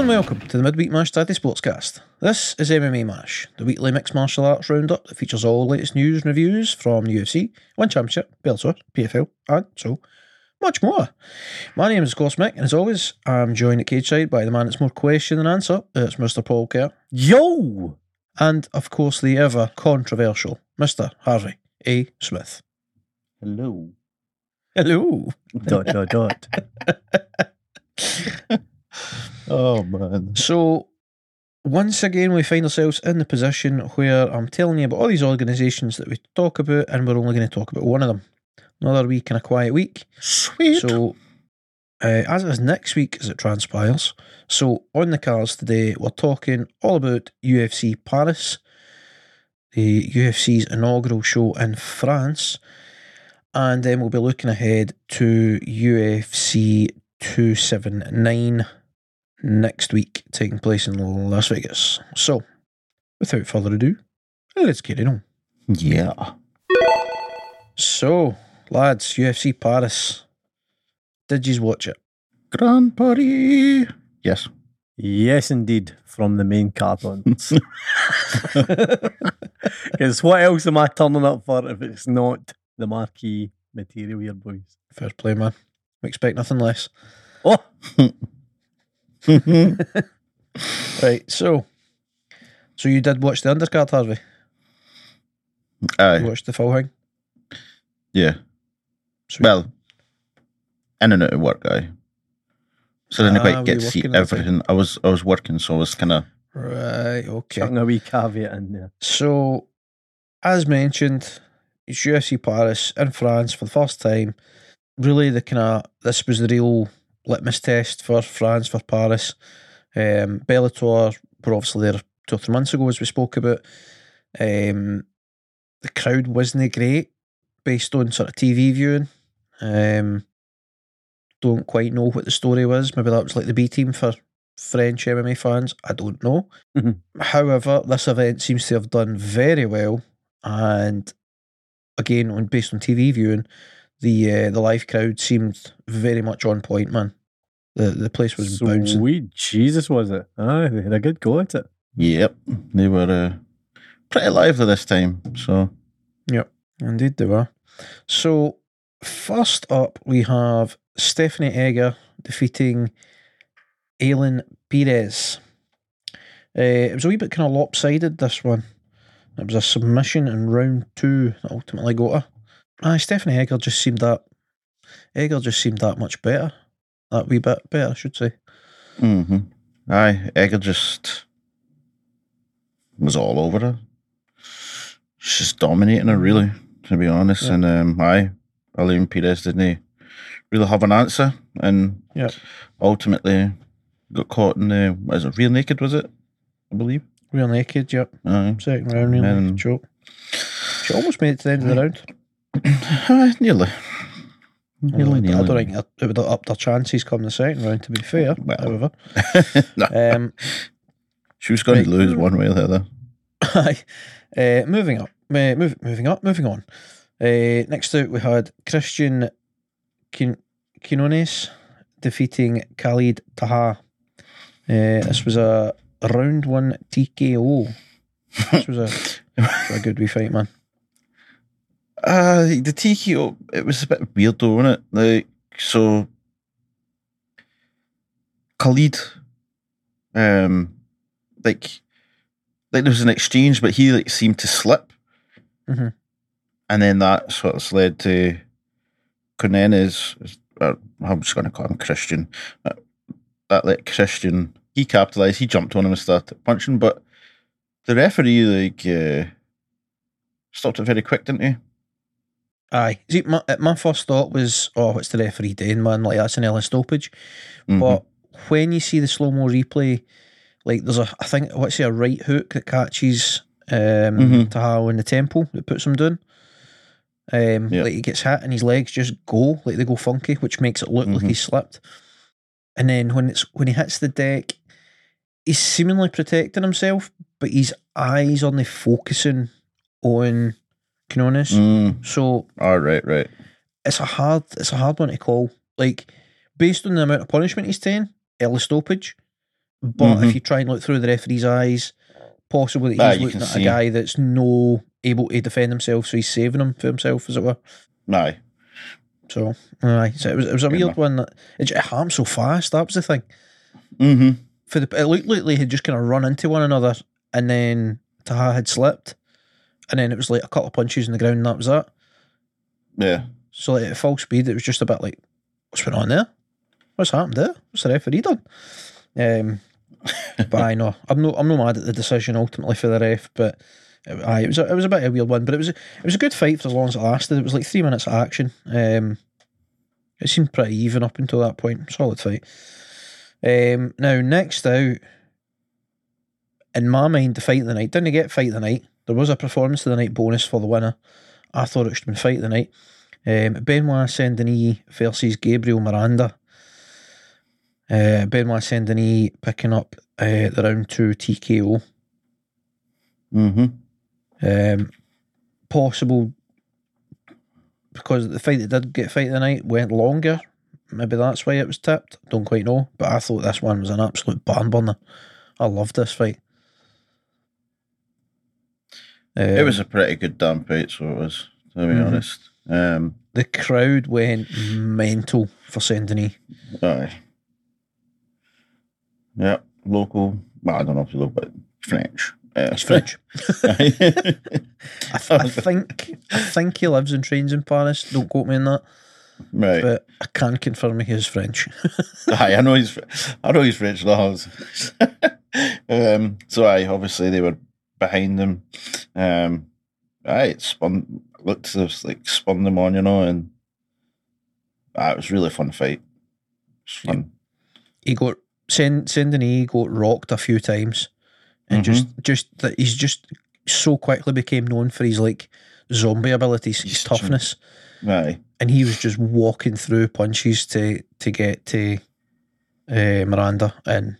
Hello and welcome to the Midweek Mashed Tattie Sportscast. This is MMA Mash, the weekly mixed martial arts roundup that features all the latest news and reviews from the UFC, One Championship, Bellator, PFL, and so much more. My name is of course Mick, and as always, I'm joined at cage side by the man that's more question than answer. It's Mr. Paul Kerr, Yo! and of course the ever controversial Mr. Harvey A. Smith. Hello. Hello. dot, dot, dot. oh, man. So, once again, we find ourselves in the position where I'm telling you about all these organisations that we talk about, and we're only going to talk about one of them. Another week and a quiet week. Sweet. So, uh, as it is next week, as it transpires. So, on the cards today, we're talking all about UFC Paris, the UFC's inaugural show in France, and then we'll be looking ahead to UFC 279 next week, taking place in Las Vegas. So, without further ado, let's get it on. yeah. So, lads, UFC Paris. Did you watch it? Grand Party. Yes. Yes, indeed. From the main card on. Because what else am I turning up for if it's not the marquee material here, boys? Fair play, man. We expect nothing less. Oh! Right, so so you did watch the undercard, Harvey? You Aye, watched the full thing? yeah. Sweet. Well, in and out of work, aye. So I didn't Ah, quite get to see working at the time? everything. I was I was working, so I was kind of Right, okay. Chucking a wee caveat in there. So, as mentioned, it's UFC Paris in France for the first time. Really, the kind of this was the real litmus test for France for Paris. Um, Bellator were obviously there two or three months ago, as we spoke about. Um, the crowd wasn't great based on sort of TV viewing. Um, don't quite know what the story was. Maybe that was like the B team for French MMA fans. I don't know. However, this event seems to have done very well, and again, on based on TV viewing, the uh, the live crowd seemed very much on point. Man, the the place was bouncing. Sweet Jesus, was it? Aye, they had a good go at it. yep. They were uh, pretty lively this time. So yep, Indeed, they were. So, first up, we have Stephanie Egger defeating Ailin Perez. Uh, it was a wee bit kind of lopsided, this one. It was a submission in round two that ultimately got her. Aye, Stephanie Egger just seemed that. Egger just seemed that much better. That wee bit better, I should say. hmm aye, Egger just was all over her. She's dominating her, really, to be honest. Yeah. And um, aye, Ailin Perez didn't really have an answer, and Yeah. ultimately got caught in the what is it, real naked? Was it? I believe. Real naked, yep. Aye. Second round, real Um, naked choke. She almost made it to the end of the round. Aye, nearly. Nearly, I nearly. don't think it would have upped their chances come the second round, to be fair. Well. However, No, um, she was going to lose one way or the other. Aye. uh, moving up, uh, move, moving up, moving on. Uh, next out, we had Christian Kin- Quiñonez defeating Khalid Taha. Uh, this was a round one TKO. This was a, a good wee fight, man. Uh, the TKO, it was a bit weird though, wasn't it? Like, so Khalid, um, like, like there was an exchange, but he like seemed to slip, Mhm. and then that sort of led to Cornenes. Uh, I'm just going to call him Christian. Uh, that let Christian he capitalized. He jumped on him and started punching, but the referee like uh, stopped it very quick, didn't he? Aye. See, my, my first thought was, oh, what's the referee doing, man? Like, that's an early stoppage. Mhm. But when you see the slow mo replay, like there's a I think what's it, a right hook that catches um Mhm. Taha in the temple that puts him down. Um Yeah. like he gets hit and his legs just go, like they go funky, which makes it look like Mhm. he slipped. And then when it's when he hits the deck, he's seemingly protecting himself, but his eyes only focusing on Canonis. Mm. So All right, right. it's a hard it's a hard one to call. Like based on the amount of punishment he's taken, early stoppage. but Mhm. if you try and look through the referee's eyes, possibly that Ah, he's you looking at a guy that's no able to defend himself, so he's saving him for himself, as it were. Aye. So, aye, so it was it was a Fair weird enough. one. That, it happened so fast. That was the thing. Mm-hmm. For the it looked like they had just kind of run into one another, and then Taha had slipped, and then it was like a couple of punches in the ground, and that was that. Yeah. So like, at full speed, it was just a bit like, what's going on there? What's happened there? What's the referee done? Um, but I know I'm no I'm no mad at the decision ultimately for the ref, but it, aye, it was a, it was a bit of a weird one, but it was a, it was a good fight for as long as it lasted. It was like three minutes of action. Um, it seemed pretty even up until that point. Solid fight. Um, now next out, in my mind, the fight of the night didn't get fight of the night. There was a performance of the night bonus for the winner. I thought it should have been fight of the night. Um, Benoit Saint Denis versus Gabriel Miranda. Uh, Benoit Saint Denis picking up uh, the round two TKO. Mm-hmm. Um, possible because the fight that did get fight of the night went longer. Maybe that's why it was tipped. Don't quite know, but I thought this one was an absolute barn burner. I loved this fight. It Um, was a pretty good damn fight, so it was, to be Mhm. honest. Um, the crowd went mental for Saint Denis. aye. Yeah, local. Well, I don't know if you look, but French. Uh, He's French. I, th- I think I think he lives and trains in Paris. Don't quote me on that, right. but I can confirm he is French. Aye, I know he's. I know he's French. Laws. um. So I obviously they were behind them. Um. Aye, it spun. Looked as like spun them on, you know, and ah, it was a really fun fight. Fun. he got Saint Saint Denis got rocked a few times, and Mhm. just just that he's just so quickly became known for his like zombie abilities, his a- toughness, Aye. and he was just walking through punches to to get to uh, Miranda, and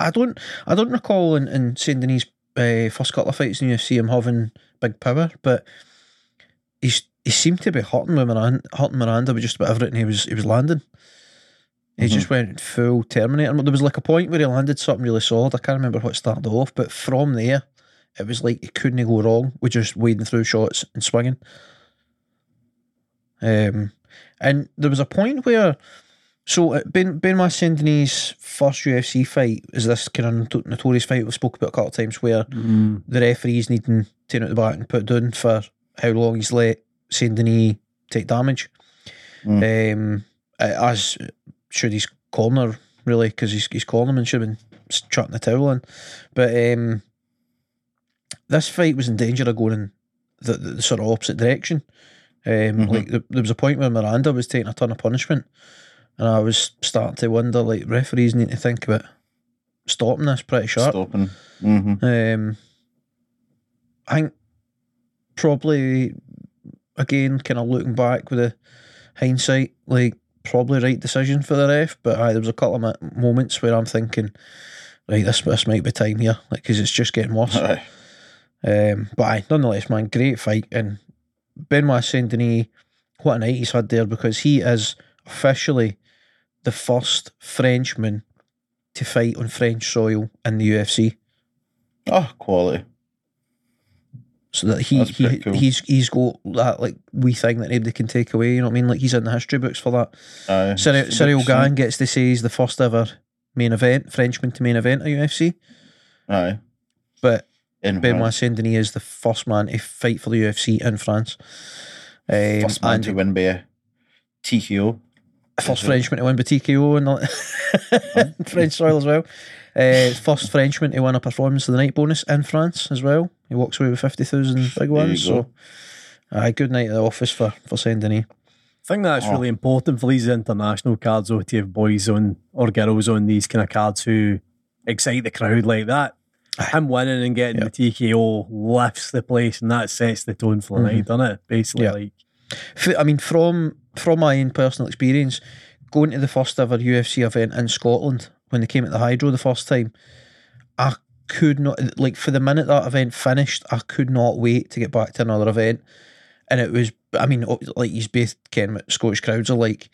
I- don't I don't recall in, in Saint Denis' uh, first couple of fights in UFC him having big power, but he's he seemed to be hurting with Miranda, hurting Miranda with just about everything he was he was landing. He Mhm. just went full Terminator. There was like a point where he landed something really solid. I can't remember what started off, but from there, it was like he couldn't go wrong with just wading through shots and swinging. Um, and there was a point where, so uh, Ben Benoit Saint Denis' first UFC fight is this kind of notorious fight we've spoke about a couple of times where Mm. the referee's needing taken out the back and put down for how long he's let Saint Denis take damage. Um, uh, as should his corner really because he's he's calling him and should have been chucking the towel in. But um, this fight was in danger of going in the, the, the sort of opposite direction. Um, Mhm. Like there, there was a point where Miranda was taking a ton of punishment, and I was starting to wonder like referees need to think about stopping this pretty sharp. Stopping. Mm-hmm. Um, I think probably again, kind of looking back with a hindsight, like probably right decision for the ref. But aye, there was a couple of moments where I'm thinking, right, this this might be time here, like because it's just getting worse. Aye. Um, but aye, nonetheless, man, great fight and Benoit Saint Denis, what a night he's had there because he is officially the first Frenchman to fight on French soil in the UFC. Oh, quality. So that he, That's he cool. he's he's got that like wee thing that nobody can take away. You know what I mean? Like he's in the history books for that. Aye. Ciryl, a Ciryl Gane gets to say he's the first ever main event Frenchman to main event at UFC, Aye. but In Benoit. Saint Denis is the first man to fight for the UFC in France. Um, First man and to win by a TKO. First Frenchman to win by TKO in the French soil as well. Uh, first Frenchman to win a performance of the night bonus in France as well. He walks away with fifty thousand big you ones. go. So, aye, good night at the office for for Saint Denis. I think that's Oh. really important for these international cards, though, to have boys on or girls on these kind of cards who excite the crowd like that. Him winning and getting Yeah. the TKO lifts the place, and that sets the tone for the Mhm. night, doesn't it? Basically, Yeah. like F- I mean, from from my own personal experience, going to the first ever UFC event in Scotland when they came at the Hydro the first time, I could not like for the minute that event finished, I could not wait to get back to another event, and it was. I mean, like he's both Ken what Scottish crowds are like.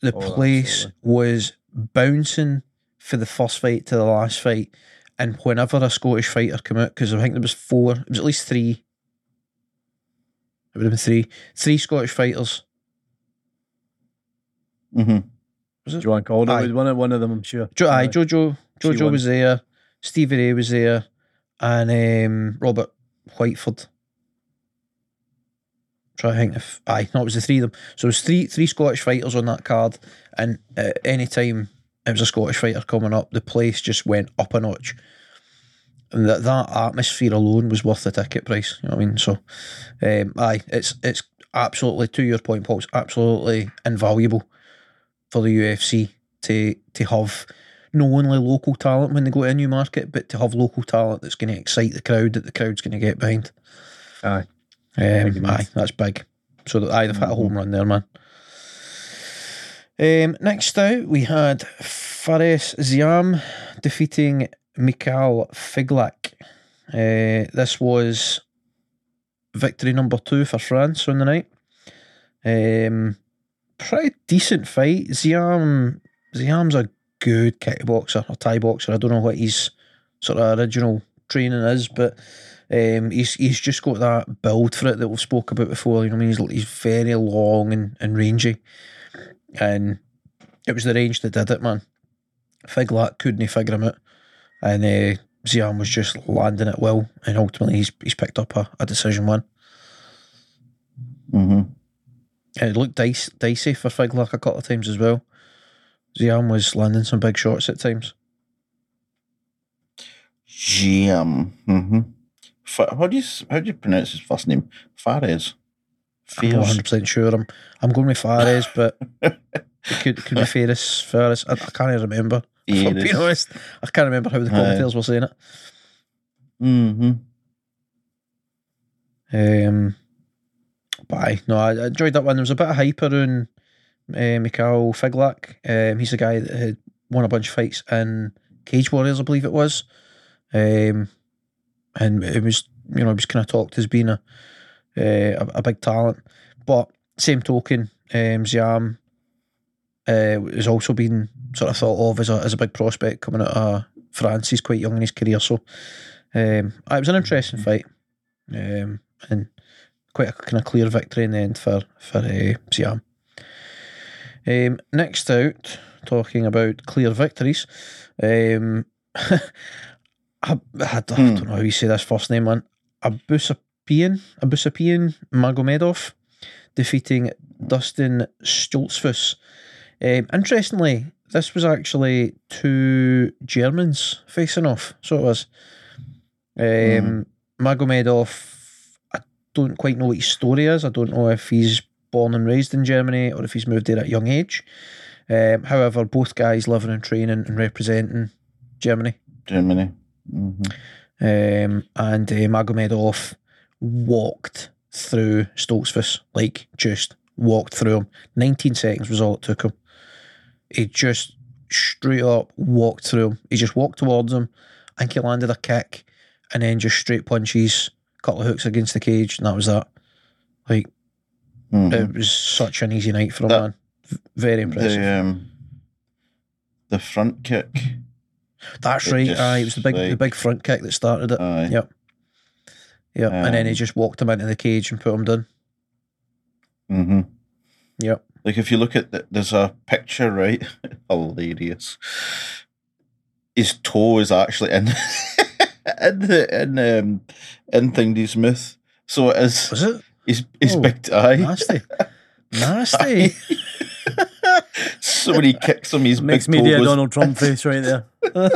The Oh, place absolutely. was bouncing for the first fight to the last fight, and whenever a Scottish fighter came out, because I think there was four, it was at least three. It would have been three, three Scottish fighters. Hmm Was it? Joanne Calder Aye. was one of, one of them, I'm sure. Jo- aye. Jojo, She Jojo won. was there, Stevie Ray was there, and um, Robert Whiteford. Try to think if aye, no, it was the three of them. So it was three three Scottish fighters on that card, and at any time it was a Scottish fighter coming up, the place just went up a notch. And that that atmosphere alone was worth the ticket price. You know what I mean? So, um, aye, it's it's absolutely to your point, Paul. It's absolutely invaluable for the UFC to to have not only local talent when they go to a new market, but to have local talent that's going to excite the crowd that the crowd's going to get behind. Aye. Um, aye, that's big. So that aye, they've had a home run there, man. Um, next out, we had Fares Ziam defeating Mikhail Figlak. Uh, this was victory number two for France on the night. Um, pretty decent fight. Ziam, Ziam's a good kickboxer or Thai boxer. I don't know what his sort of original training is, but um, he's he's just got that build for it that we've spoke about before. You know, I mean, he's he's very long and, and rangy, and it was the range that did it, man. Figlak couldn't figure him out, and uh, Ziam was just landing it well, and ultimately he's he's picked up a, a decision win. hmm And it looked dice, dicey for Figlak a couple of times as well. Ziam was landing some big shots at times. GM. hmm Fa- how do you how do you pronounce his first name? Fares. I'm 100 percent sure. I'm I'm going with Fares, but it could could be Faris Faris. I, I can't even remember. I'm being honest, I can't remember how the commentators were saying it. hmm Um, but aye, no, I, enjoyed that one. There was a bit of hype around uh, Mikhail Figlak. Um, he's a guy that had won a bunch of fights in Cage Warriors, I believe it was. Um, and it was, you know, he was kind of talked as being a, uh, a big talent. But same token, um, Ziam uh, has also been sort of thought of as a as a big prospect coming out of France. He's quite young in his career, so um, it was an interesting fight, um, and quite a kind of clear victory in the end for for uh, Ziam. Um, next out, talking about clear victories, um, I, I don't, I don't know how you say this first name, man. Abusapian, Abusapian Magomedov defeating Dustin Stoltzfus. Um, interestingly, this was actually two Germans facing off. So it was. Um, Magomedov, I don't quite know what his story is. I don't know if he's born and raised in Germany or if he's moved there at a young age. Um, however, both guys living and training and representing Germany. Germany. hmm Um, and uh, Magomedov walked through Stoltzfus, like just walked through him. 19 seconds was all it took him. He just straight up walked through him. He just walked towards him. I think he landed a kick and then just straight punches, couple of hooks against the cage, and that was that. Like, hmm it was such an easy night for him, That- man. V- Very impressive. The um, the front kick. That's right. just, Aye, it was the big the big front kick that started it. Aye. Yep. Yep. and then he Um, just walked him into the cage and put him down. hmm Yep. Like if you look at the, there's a picture, right? Hilarious. His toe is actually in in the in um in Thingy Smith. So it is Was it? his his Oh, big tie. Nasty. Nasty. so when he kicks him, his Makes big me toe do a Donald Trump face right there.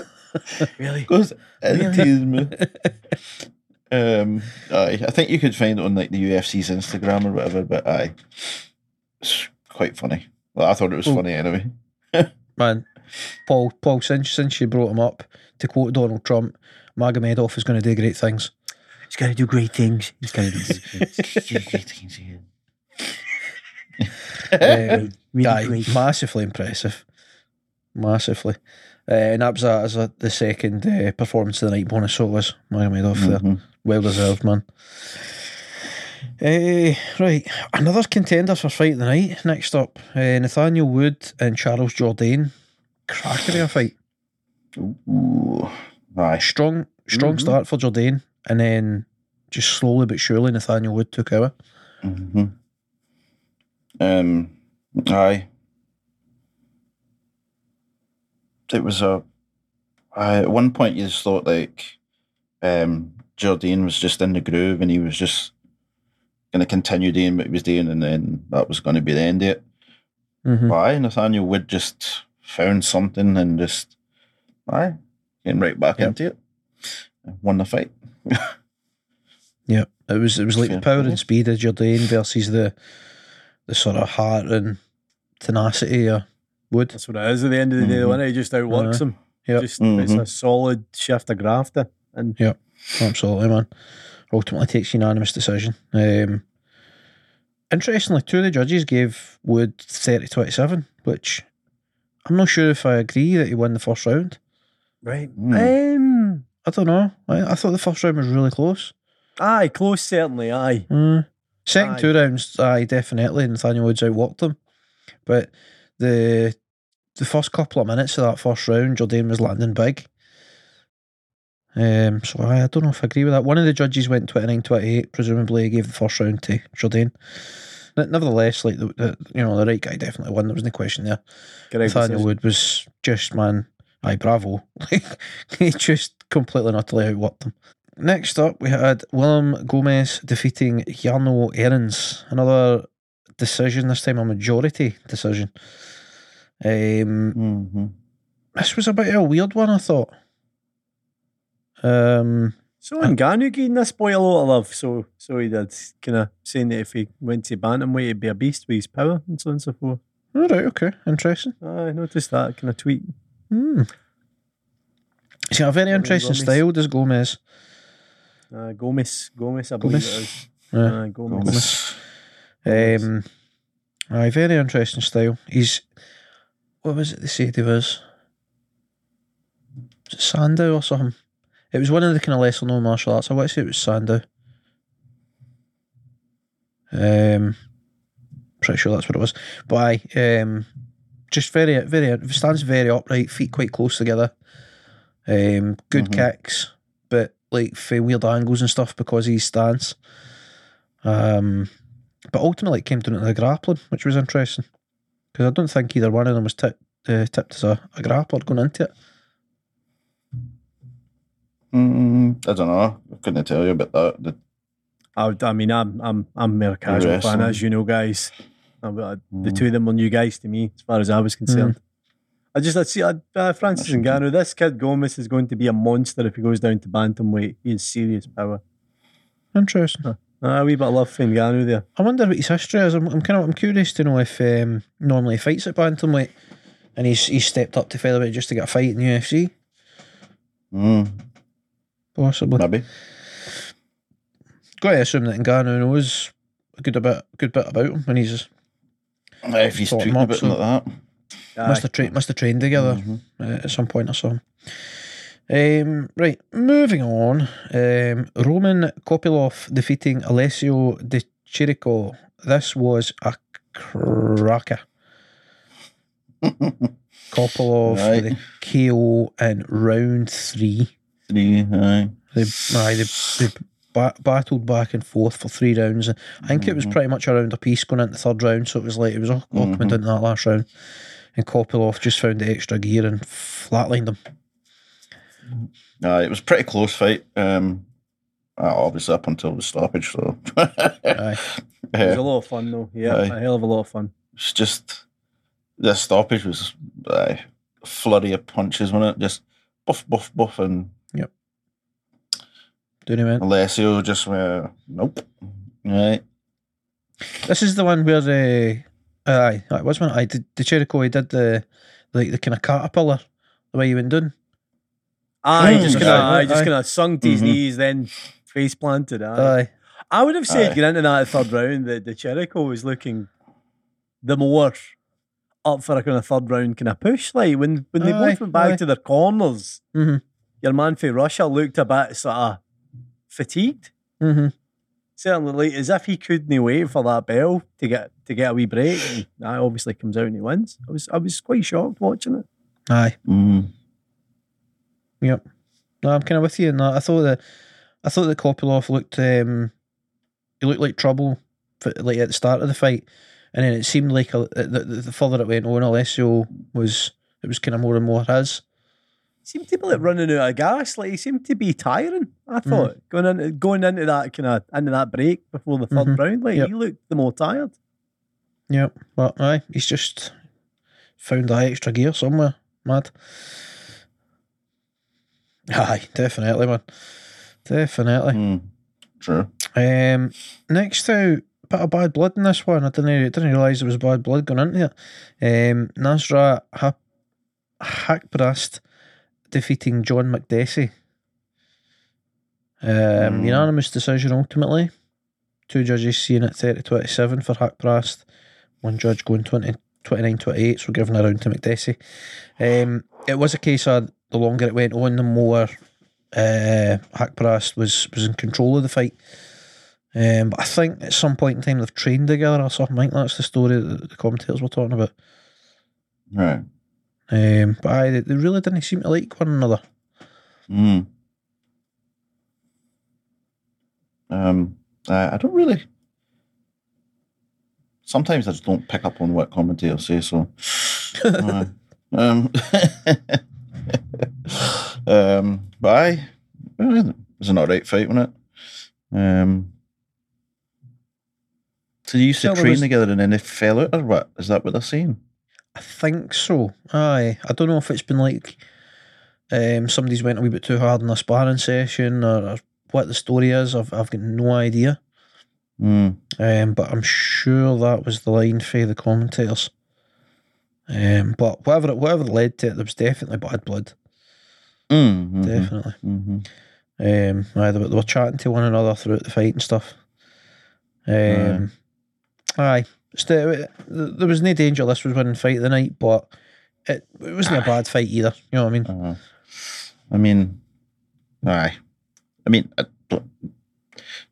really? goes into Really? his. Um, aye, I think you could find it on like the UFC's Instagram or whatever, but aye, it's quite funny. Well, I thought it was Oh. funny anyway. Man, Paul, Paul, since, since you brought him up, to quote Donald Trump, Magomedov is going to do great things. He's going to do great things. He's got to do Um, really aye, great. massively impressive. Massively. Uh, and that was, a, as a, the second uh, performance of the night bonus, was Magomedov there. Mhm. Well deserved, man. Uh, right, another contender for fight of the night. Next up, uh, Nathaniel Wood and Charles Jourdain. Crackery a fight. Ooh, aye. Strong, strong Mhm. start for Jourdain, and then just slowly but surely Nathaniel Wood took over. hmm Um, aye. It was a. I, at one point, you just thought like, um, Jardine was just in the groove and he was just going to continue doing what he was doing, and then that was going to be the end of it. Mm-hmm. Why Nathaniel Wood just found something and just, aye, getting right back Yep. into it. Won the fight. Yeah, it was it was like the Fair power play. and speed of Jourdain versus the the sort of heart and tenacity of Wood. That's what it is at the end of the day. The Mhm. winner he just outworks Uh, him. yep. Just it's Mhm. a solid shift of grafter. And yeah, Absolutely, man. Ultimately takes unanimous decision. Um, interestingly, two of the judges gave Wood 30 27, which I'm not sure if I agree that he won the first round. Right. Mm. Um I don't know. I, I thought the first round was really close. aye, close certainly, aye. Mm. Second Aye. two rounds, aye, definitely. Nathaniel Woods outworked him. But the the first couple of minutes of that first round, Jourdain was landing big. Um, so I, I don't know if I agree with that. One of the judges went 29 28, presumably gave the first round to Jourdain. Nevertheless, like the, the you know the right guy definitely won. There was no question there. Nathaniel. Wood was just man, aye, bravo. Like he just completely and utterly outworked him. Next up, we had Willem Gomez defeating Jarno Erens. Another decision, this time a majority decision. Um, hmm this was a bit of a weird one, I thought. Um, So Ngannou getting this boy a lot of love. So so he did kind of saying that if he went to bantamweight, he'd be a beast with his power and so on and so forth. all right, okay, interesting. I noticed that kind of tweet. Hmm. See, a very interesting Gomez. style, does Gomez. Uh, Gomez, Gomez, I believe Gomez. it is. Yeah. Uh, Gomez. Gomez. Um, aye, very interesting style. He's what was it they said he was? Was it Sandow or something? It was one of the kind of lesser known martial arts. I want to say it was Sandow. Um, pretty sure that's what it was. But aye, um, just very, very stands very upright, feet quite close together. Um, good Mhm. kicks, but like for weird angles and stuff because of his stance. Um, but ultimately, it came down to the grappling, which was interesting because I don't think either one of them was tipped, uh, tipped as a, a grappler going into it. Mm, I don't know. I couldn't tell you about that. The, I, I mean, I'm I'm I'm more casual fan, as you know, guys. I- I- The Mm. two of them were new guys to me, as far as I was concerned. I just, I see, I, uh, Francis That's Ngannou, this kid Gomez is going to be a monster if he goes down to bantamweight. He has serious power. Interesting. Uh, a wee bit of love for Ngannou there. I wonder what his history is. I'm, I'm kind of I'm curious to know if um, normally he fights at bantamweight, and he's he's stepped up to featherweight just to get a fight in the UFC, mm, possibly. maybe. Got to assume that Ngannou knows a good bit good bit about him, and he's If he's tweeting about so- like that. must have tra- must have trained together. Mhm. uh, at some point or so. Um, right, moving on. Um, Roman Kopylov defeating Alessio Di Chirico. This was a cracker. Kopylov Right. with a KO in round three. Three, aye. They, aye, they, they ba- battled back and forth for three rounds. And I think it was Mhm. pretty much around a piece going into the third round, so it was like it was all, all coming down to that last round. And Kopylov just found the extra gear and flatlined him. Aye, it was a pretty close fight. Um, uh, obviously up until the stoppage. So Aye. It was a lot of fun, though. Yeah, Aye. a hell of a lot of fun. it's just the stoppage was aye, a flurry of punches, wasn't it? Just buff, buff, buff, and Doing him in. Alessio just went nope. Right, This is the one where the aye, that was one. I did the Chirico. He did the like the kind of caterpillar the way you went doing. Aye, Mm, just kind aye, of, aye, just aye. kind of sunk to his knees, then face planted. Aye. Aye, I would have said Aye. getting into that third round that Di Chirico was looking the more up for a kind of third round kind of push. Like when when they Aye, both went back aye. to their corners, Mhm. your man for Russia looked a bit sort of fatigued. mm-hmm. Certainly, like as if he couldn't wait for that bell to get to get a wee break. And that obviously comes out and he wins. I was I was quite shocked watching it. aye. mm. No, I'm kind of with you in that. I thought that I thought that Kopylov looked um, he looked like trouble, for, like at the start of the fight, and then it seemed like a, the, the, the further it went on, Alessio was it was kind of more and more his. Seemed to be like running out of gas. Like he seemed to be tiring. I Hmm. thought going into going into that kind of into that break before the 3rd Mhm. round, like Yep. he looked the more tired. Yep, but aye, he's just found that extra gear somewhere. Mad. Aye, definitely, man. Definitely. Mm, true. Um, next out, bit of bad blood in this one. I didn't didn't realise there was bad blood going into it. Um, Nasrat ha- Haqparast defeating John Makdessi. Um, Mm. Unanimous decision ultimately. Two judges seeing it 30 27 for Haqparast. One judge going 20, 29 28, so giving a round to McDessie. Um, it was a case of the longer it went on, the more uh, Haqparast was, was in control of the fight. Um, but I think at some point in time they've trained together or something. I think that's the story that the commentators were talking about. Right. Um, but aye, they, they really didn't seem to like one another. Mm. Um, I, I don't really. Sometimes I just don't pick up on what commentators say. So, uh, um, um, but I, it was an alright fight, wasn't it? Um, so you used to train was- together and then they fell out, or what? Is that what they're saying? I think so. Aye, I don't know if it's been like um, somebody's went a wee bit too hard in a sparring session or, or what the story is. I've I've got no idea. Mm. Um, but I'm sure that was the line for the commentators. Um, but whatever it, whatever it led to, it, there was definitely bad blood. Mm-hmm. Definitely. hmm Um, aye, they, were, they were chatting to one another throughout the fight and stuff. Um, aye, Still, there was no danger this was winning fight of the night, but it, it wasn't a bad fight either. You know what I mean? Uh, I mean, aye. I mean, I don't,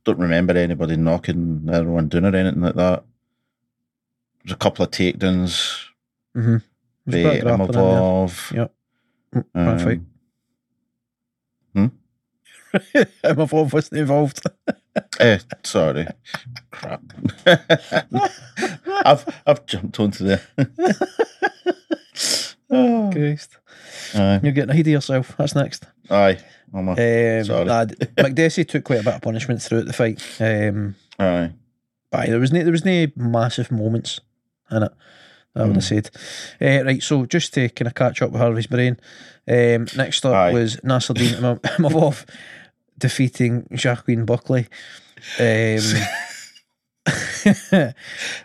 don't remember anybody knocking everyone down or anything like that. There's a couple of takedowns. Mm-hmm. There's a bit by of grappling in there. Imavov. Yep. Bad fight. Um, Imavov wasn't involved. eh, sorry. Crap. I've I've jumped onto the. oh, Christ. aye, You're getting ahead of yourself. That's next. aye, I'm a, Um, Sorry. Makdessi took quite a bit of punishment throughout the fight. Um, aye. Aye, there was no, there was no massive moments in it. I would have said. Uh, right, so just to kind of catch up with Harvey's brain, um, next up Aye. was Nassourdine Imavov defeating Joaquin Buckley. Um, uh,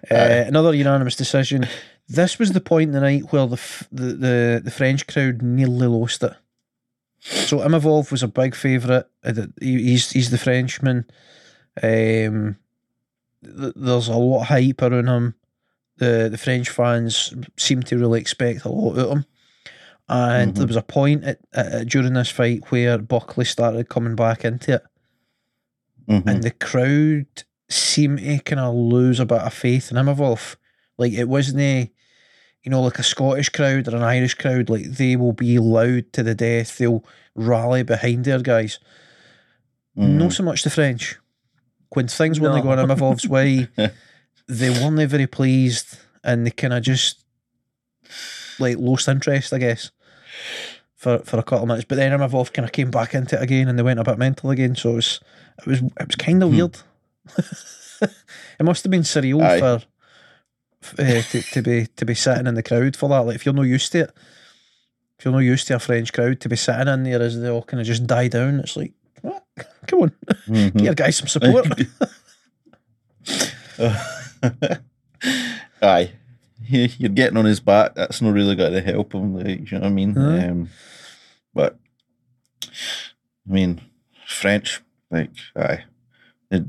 another unanimous decision. This was the point in the night where the, f- the, the, the French crowd nearly lost it. So Imavov was a big favourite. Uh, He's he's the Frenchman. Um, there's a lot of hype around him. The the French fans seem to really expect a lot out of him. And Mhm. there was a point at, at, during this fight where Buckley started coming back into it, Mhm. and the crowd seemed to kind of lose a bit of faith in him. Imavov. Like it wasn't a, you know, like a Scottish crowd or an Irish crowd. Like they will be loud to the death. They'll rally behind their guys. No, Mhm. so much the French. When things weren't No. going Imavov's way, they weren't very pleased, and they kind of just like lost interest, I guess, for for a couple of minutes. But then Imavov kind of came back into it again, and they went a bit mental again. So it was it was it was kind of Hmm. weird. it must have been surreal Aye. for uh, to, to be to be sitting in the crowd for that. Like if you're not used to it, if you're not used to a French crowd, to be sitting in there as they all kind of just die down, it's like, what? come on, Mhm. give your guys some support. Aye. You- You're getting on his back. That's not really going to help him. Like, you know what I mean? Aye. Um, but I mean, French, like, aye, they,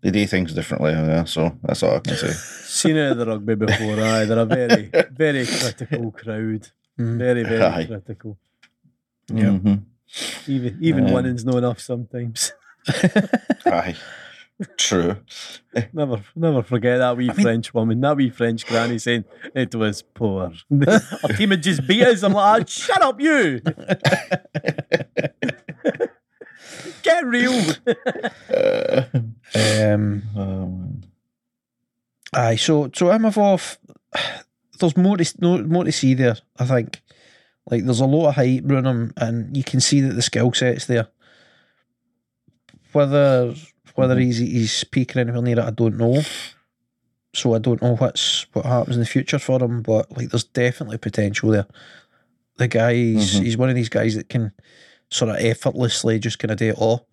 they do things differently. Yeah, so that's all I can say. Seen it at the rugby before, aye. They're a very, very critical crowd. Mm. Very, very Aye. critical. Yeah. Mhm. Even even Um, winning's not enough sometimes. Aye. True. Never, never forget that wee I mean- French woman, that wee French granny saying it was poor. Our team had just beat us. I'm like, "Ah, shut up, you. Get real. Uh, Um, um, aye, so so Imavov, there's more to no, more to see there. I think, like there's a lot of hype around him, and you can see that the skill set's there. Whether whether he's he's peaking anywhere near it, I don't know. So I don't know what's what happens in the future for him, but like there's definitely potential there. The guy, he's, Mhm. he's one of these guys that can sort of effortlessly just kind of do it all,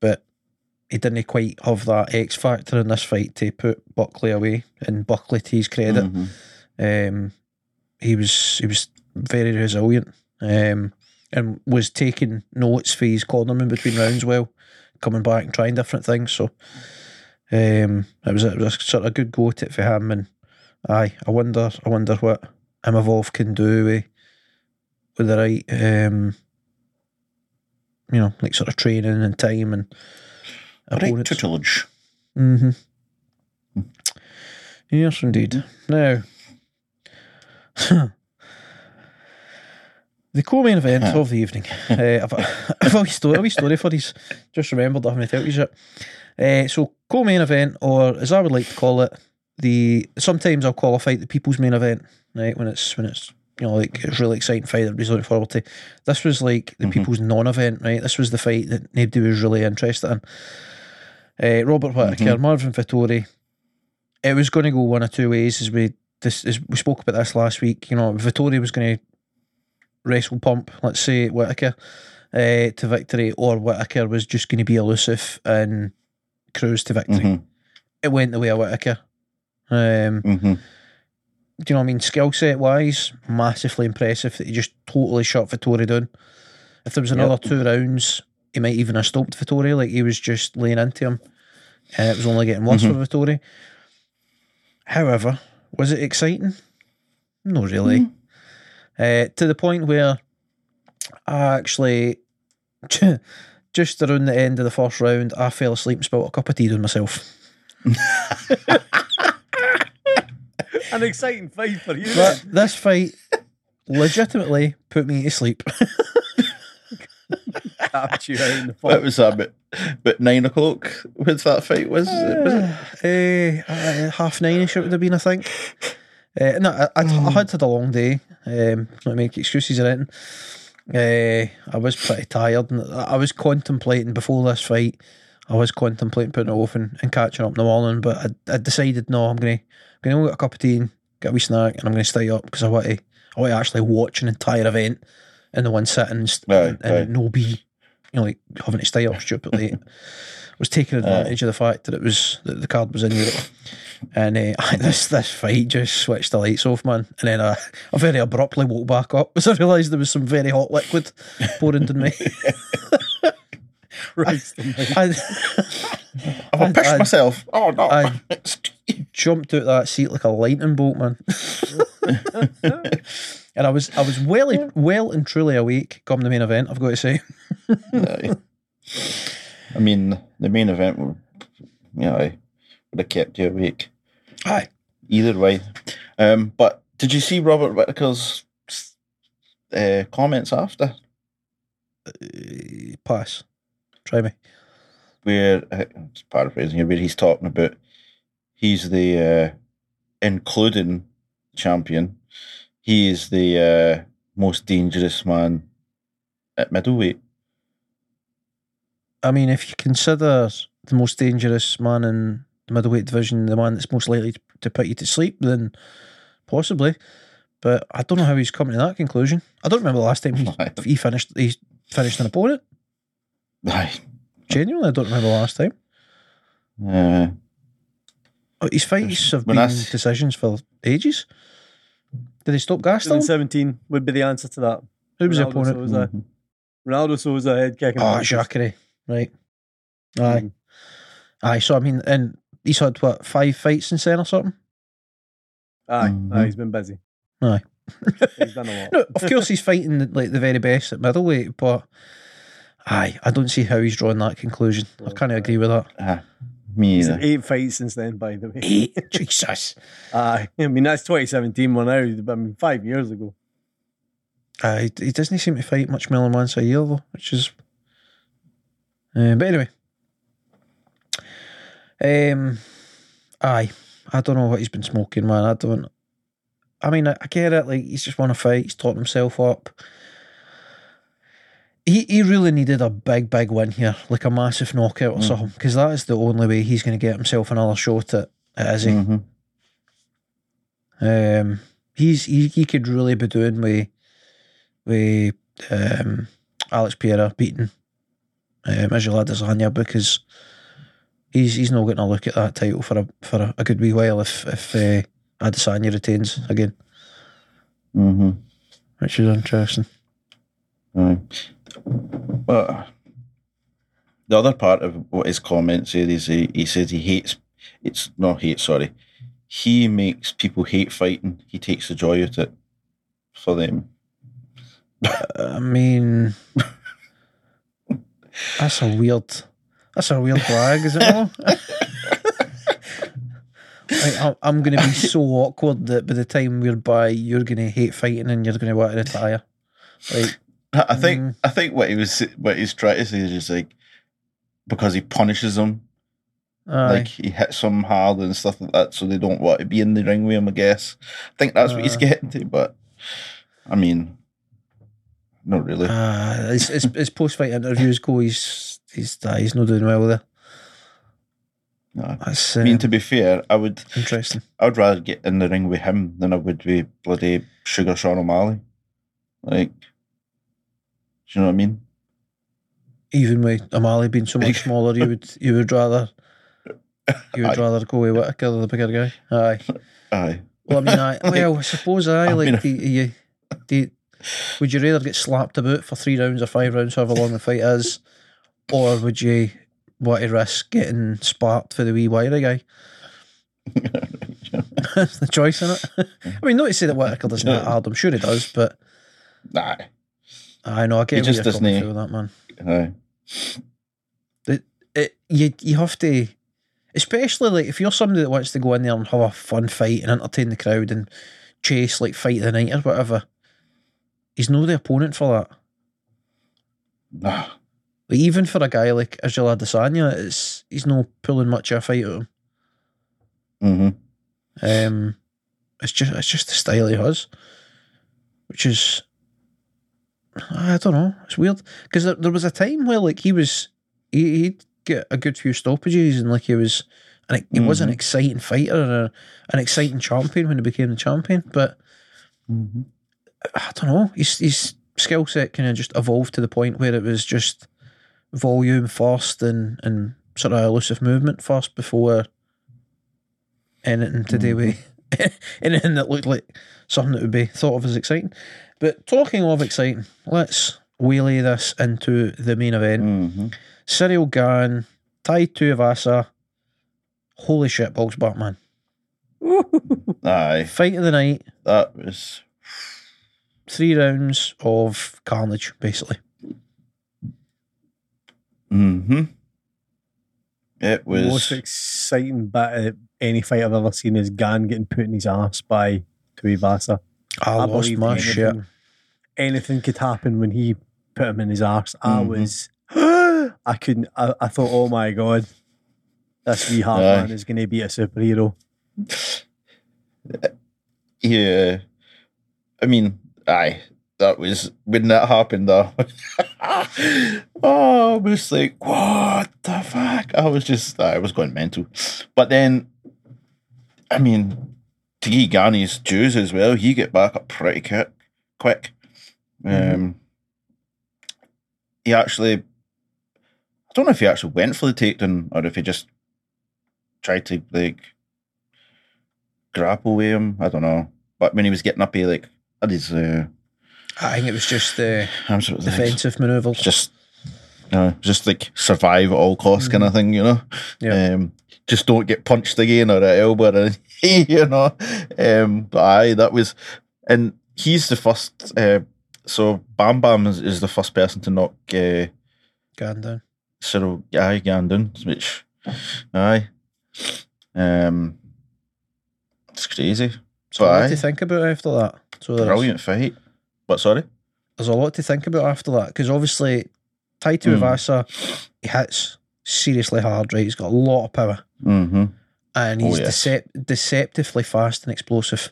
but he didn't quite have that X factor in this fight to put Buckley away. And Buckley, to his credit, mhm. um, he was he was very resilient, um, and was taking notes for his corner in between rounds well, coming back and trying different things. So um, it was a, it was a sort of good go at it for him. And aye, I wonder I wonder what Imavov can do with with the right um, you know like sort of training and time and Right tutelage. Mm-hmm. Yes, indeed. Now, the co-main event Huh. of the evening. uh, I've, I've a wee story, a wee story for these. Just remembered I haven't told you yet. Uh, so, co-main event, or as I would like to call it, the sometimes I'll qualify the people's main event. Right when it's when it's you know like it's really exciting fight that everybody's looking forward to. This was like the Mhm. people's non-event. Right, this was the fight that nobody was really interested in. Uh, Robert Whittaker, Marvin Vettori. It was going to go one of two ways, as we this as we spoke about this last week. You know, Vettori was going to wrestle pump, let's say Whittaker, uh, to victory, or Whittaker was just going to be elusive and cruise to victory. Mhm, It went the way of Whittaker. Um, mhm. do you know what I mean? Skill set wise, massively impressive that he just totally shut Vettori down. If there was another two rounds, he might even have stopped Vettori. Like he was just laying into him, and it was only getting worse for Vettori. However, was it exciting? No, really. Uh, to the point where I actually, just around the end of the first round, I fell asleep and spilled a cup of tea on myself. An exciting fight for you. But this fight legitimately put me to sleep. Tapped you out in the What was that? About, about nine o'clock was that fight? Was, was it? Eh, uh, half nine-ish it would have been, I think. Uh, no, I, I, I had had a long day. Um, not make excuses or anything. Uh, I was pretty tired, and I was contemplating before this fight. I was contemplating putting it off and, and catching up in the morning, but I, I decided no, I'm gonna gonna go get a cup of tea and get a wee snack, and I'm gonna stay up because I want to I want to actually watch an entire event in the one sitting and, st- Aye, and, and aye. no be you know like having to stay up stupidly. I was taking advantage of the fact that it was that the card was in Europe. And uh, this this fight just switched the lights off, man. And then I, I very abruptly woke back up because I realised there was some very hot liquid pouring into me. Christ almighty. I, Have I pissed I- myself? Oh no! I- jumped out that seat like a lightning bolt, man. and I was I was well well and truly awake come the main event. I've got to say. I mean, the main event, would, you know, would have kept you awake Aye. either way. Um, but did you see Robert Whittaker's uh, comments after, Uh, pass. Try me. where uh, paraphrasing here, where he's talking about he's the uh, including champion. He is the uh, most dangerous man at middleweight. I mean, if you consider the most dangerous man in the middleweight division, the man that's most likely to, to put you to sleep, then possibly. But I don't know how he's coming to that conclusion. I don't remember the last time he, he finished he finished an opponent. Aye. Genuinely, I don't remember the last time. Uh, Oh, His fights have When been I s- decisions for ages. Did they stop Gaston? 17 would be the answer to that. Who was the opponent? Souza. mhm. Ronaldo Souza head kicking. Oh, Jacare. Right. Aye. Mm. Aye. So, I mean, and he's had, what, five fights in Sen or something? Aye, Mhm. aye, he's been busy. Aye. He's done a lot. No, of course he's fighting like the very best at middleweight, but aye, I don't see how he's drawing that conclusion. I can't agree with that. Uh, Me He's either. had eight fights since then, by the way. Eight. Jesus. Aye. I mean, that's 2017 one now, but I mean, five years ago. Uh, he, he doesn't seem to fight much more than once a year though, which is. Uh, but anyway, um, aye, I don't know what he's been smoking, man. I don't. I mean, I, I get it. Like he's just won a fight. He's taught himself up. He he really needed a big big win here, like a massive knockout or Mhm. something, because that is the only way he's going to get himself another shot at at Izzy. Mhm. Um, he's he, he could really be doing with with um, Alex Pereira beating um, Israel Adesanya because he's he's not getting a look at that title for a for a, a good wee while if if uh, Adesanya retains again, Mhm. which is interesting. Aye. But the other part of what his comments said is he, he says he hates it's not hate, sorry. He makes people hate fighting. He takes the joy out of it for them. I mean, that's a weird that's a weird brag, is it not? Like, I'm- I'm going to be so awkward that by the time we're by, you're going to hate fighting and you're going to want to retire. Like, I think Mm. I think what he was what he's trying to say is just like because he punishes them, aye. like he hits them hard and stuff like that, so they don't want to be in the ring with him. I guess. I think that's what he's Uh. getting to, but I mean, not really. Uh, his, his, his post fight interviews go, he's he's uh, he's not doing well it. No. That's I uh, mean, to be fair, I would interesting. I would rather get in the ring with him than I would with bloody Sugar Sean O'Malley. Like, do you know what I mean? Even with O'Malley being so much smaller, you would you would rather you would Aye. rather go with Whittaker, the bigger guy. Aye. Aye. Well, I mean, I well, I suppose I I like. mean- do, you, do you- would you rather get slapped about for three rounds or five rounds, however long the fight is, or would you want to risk getting sparked for the wee wiry guy? That's the choice in it. I mean, not to say that Whittaker doesn't hit hard. I'm sure he does, but nah. I know I get He just doesn't- through with that man. Aye. it, you you have to, especially like if you're somebody that wants to go in there and have a fun fight and entertain the crowd and chase like fight of the night or whatever. He's no the opponent for that. Nah. Like, even for a guy like Israel Adesanya, it's he's no pulling much of a fight out of him. Mm-hmm. Um, it's just it's just the style he has, which is I don't know. It's weird because there, there was a time where like he was he, he'd get a good few stoppages and like he was and he was an Mhm. exciting fighter and a, an exciting champion when he became the champion. But Mm-hmm. I don't know. His his skill set kind of just evolved to the point where it was just volume first and and sort of elusive movement first before anything to do with anything that looked like something that would be thought of as exciting. But talking of exciting, let's wheelie this into the main event. Mm-hmm. Ciryl Gane, Tai Tuivasa. Holy shit, Bogs Batman. Aye. Fight of the night, That was three rounds of carnage, basically. mm-hmm. It The most was exciting bit of any fight I've ever seen is Gane getting put in his ass by Tuivasa. I, lost my anything, shit. Anything could happen when he put him in his ass. I Mhm. was, I couldn't. I, I thought, oh my god, this wee hard Aye. man is going to be a superhero. yeah. I mean, aye. That was when that happened though. oh, I was like, what the fuck? I was just I was going mental. But then I mean, to give Ghani's dues as well, he get back up pretty quick quick. Um he actually I don't know if he actually went for the takedown or if he just tried to like grapple with him. I don't know. But when he was getting up, he like had his uh, I think it was just the arms with his legs. defensive manoeuvres. just no, just like survive at all costs kind of thing, you know. Yeah. Um, just don't get punched again or at elbow, or, you know. Um, but aye, that was, and he's the first. Uh, so Bam Bam is, is the first person to knock uh, Gane down. Cyril Guy Gandon, which Aye. Um, it's crazy. So lot aye, to think about after that. So brilliant fight. But sorry. there's a lot to think about after that because obviously Taito Mm. Ivasa he hits seriously hard. Right, he's got a lot of power Mm-hmm. and Oh, he's yes. decep- deceptively fast and explosive.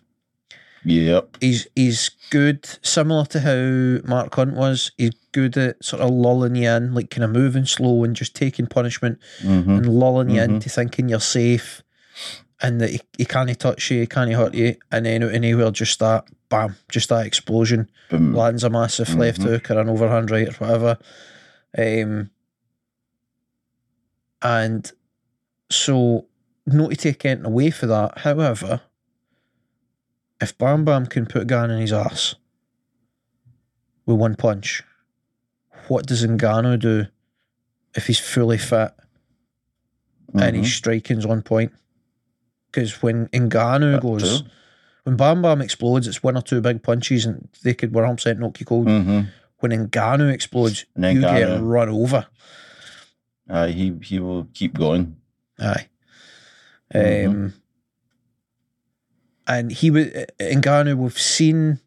Yep. He's he's good, similar to how Mark Hunt was. He's good at sort of lulling you in, like kind of moving slow and just taking punishment Mm-hmm. and lulling you Mhm. into thinking you're safe and that he, he can't touch you, he can't hurt you, and then out of anywhere, just that bam, just that explosion Boom. lands a massive left Mhm. hook or an overhand right or whatever. Um, and so, not to take anything away for that. However, if Bam Bam can put Gane in his ass with one punch, what does Ngannou do if he's fully fit and his striking's on point? Because when Ngannou goes, when Bam Bam explodes, it's one or two big punches and they could 100% knock you cold. Mhm. When Ngannou explodes, And then you get run over. Aye, he he will keep going. Aye. Mhm. Um, and he was Ngannou. We've seen